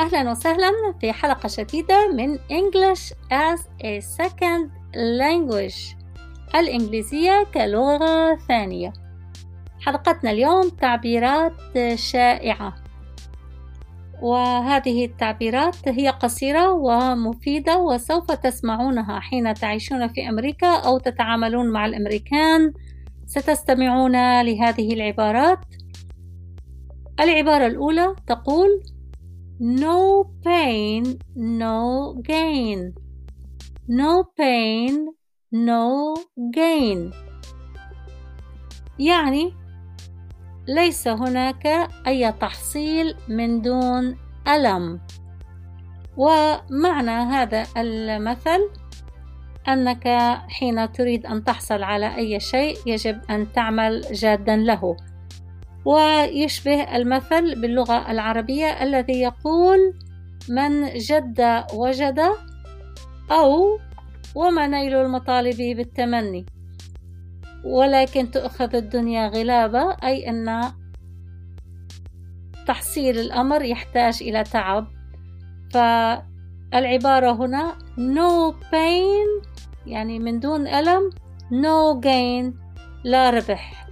أهلا وسهلا في حلقة جديدة من English as a Second Language الإنجليزية كلغة ثانية. حلقتنا اليوم تعبيرات شائعة. وهذه التعبيرات هي قصيرة ومفيدة وسوف تسمعونها حين تعيشون في أمريكا أو تتعاملون مع الأمريكان. ستستمعون لهذه العبارات. العبارة الأولى تقول No pain, no gain. No pain, no gain. يعني ليس هناك أي تحصيل من دون ألم ومعنى هذا المثل أنك حين تريد أن تحصل على أي شيء يجب أن تعمل جادا له ويشبه المثل باللغة العربية الذي يقول من جد وجد أو وما نيل المطالب بالتمني ولكن تؤخذ الدنيا غلابة أي أن تحصيل الأمر يحتاج إلى تعب. فالعبارة هنا no pain يعني من دون ألم no gain لا ربح.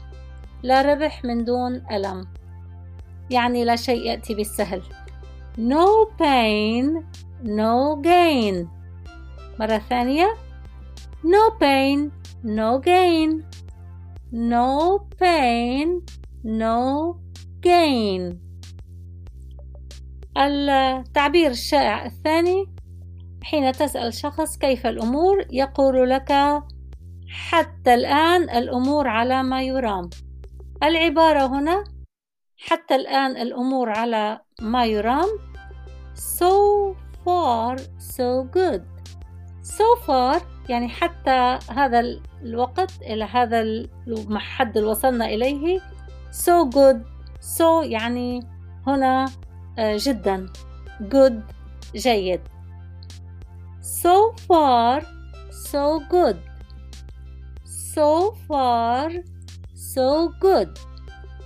لا ربح من دون ألم. يعني لا شيء يأتي بالسهل. No pain no gain. مرة ثانية. No pain no gain. No pain no gain. التعبير الشائع الثاني. حين تسأل شخص كيف الأمور يقول لك حتى الآن الأمور على ما يرام. العبارة هنا حتى الآن الأمور على ما يرام so far so good. So far يعني حتى هذا الوقت إلى هذا الحد اللي وصلنا إليه. So good. So يعني هنا آه، جدا. Good. جيد. So far so good. So far so good.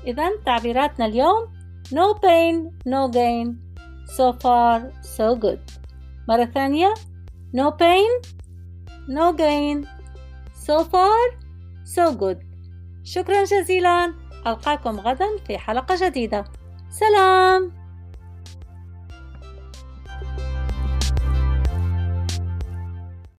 إذا تعبيراتنا اليوم no pain no gain. So far so good. مرة ثانية no pain no gain. So far so good. شكرا جزيلا. ألقاكم غدا في حلقة جديدة. سلام!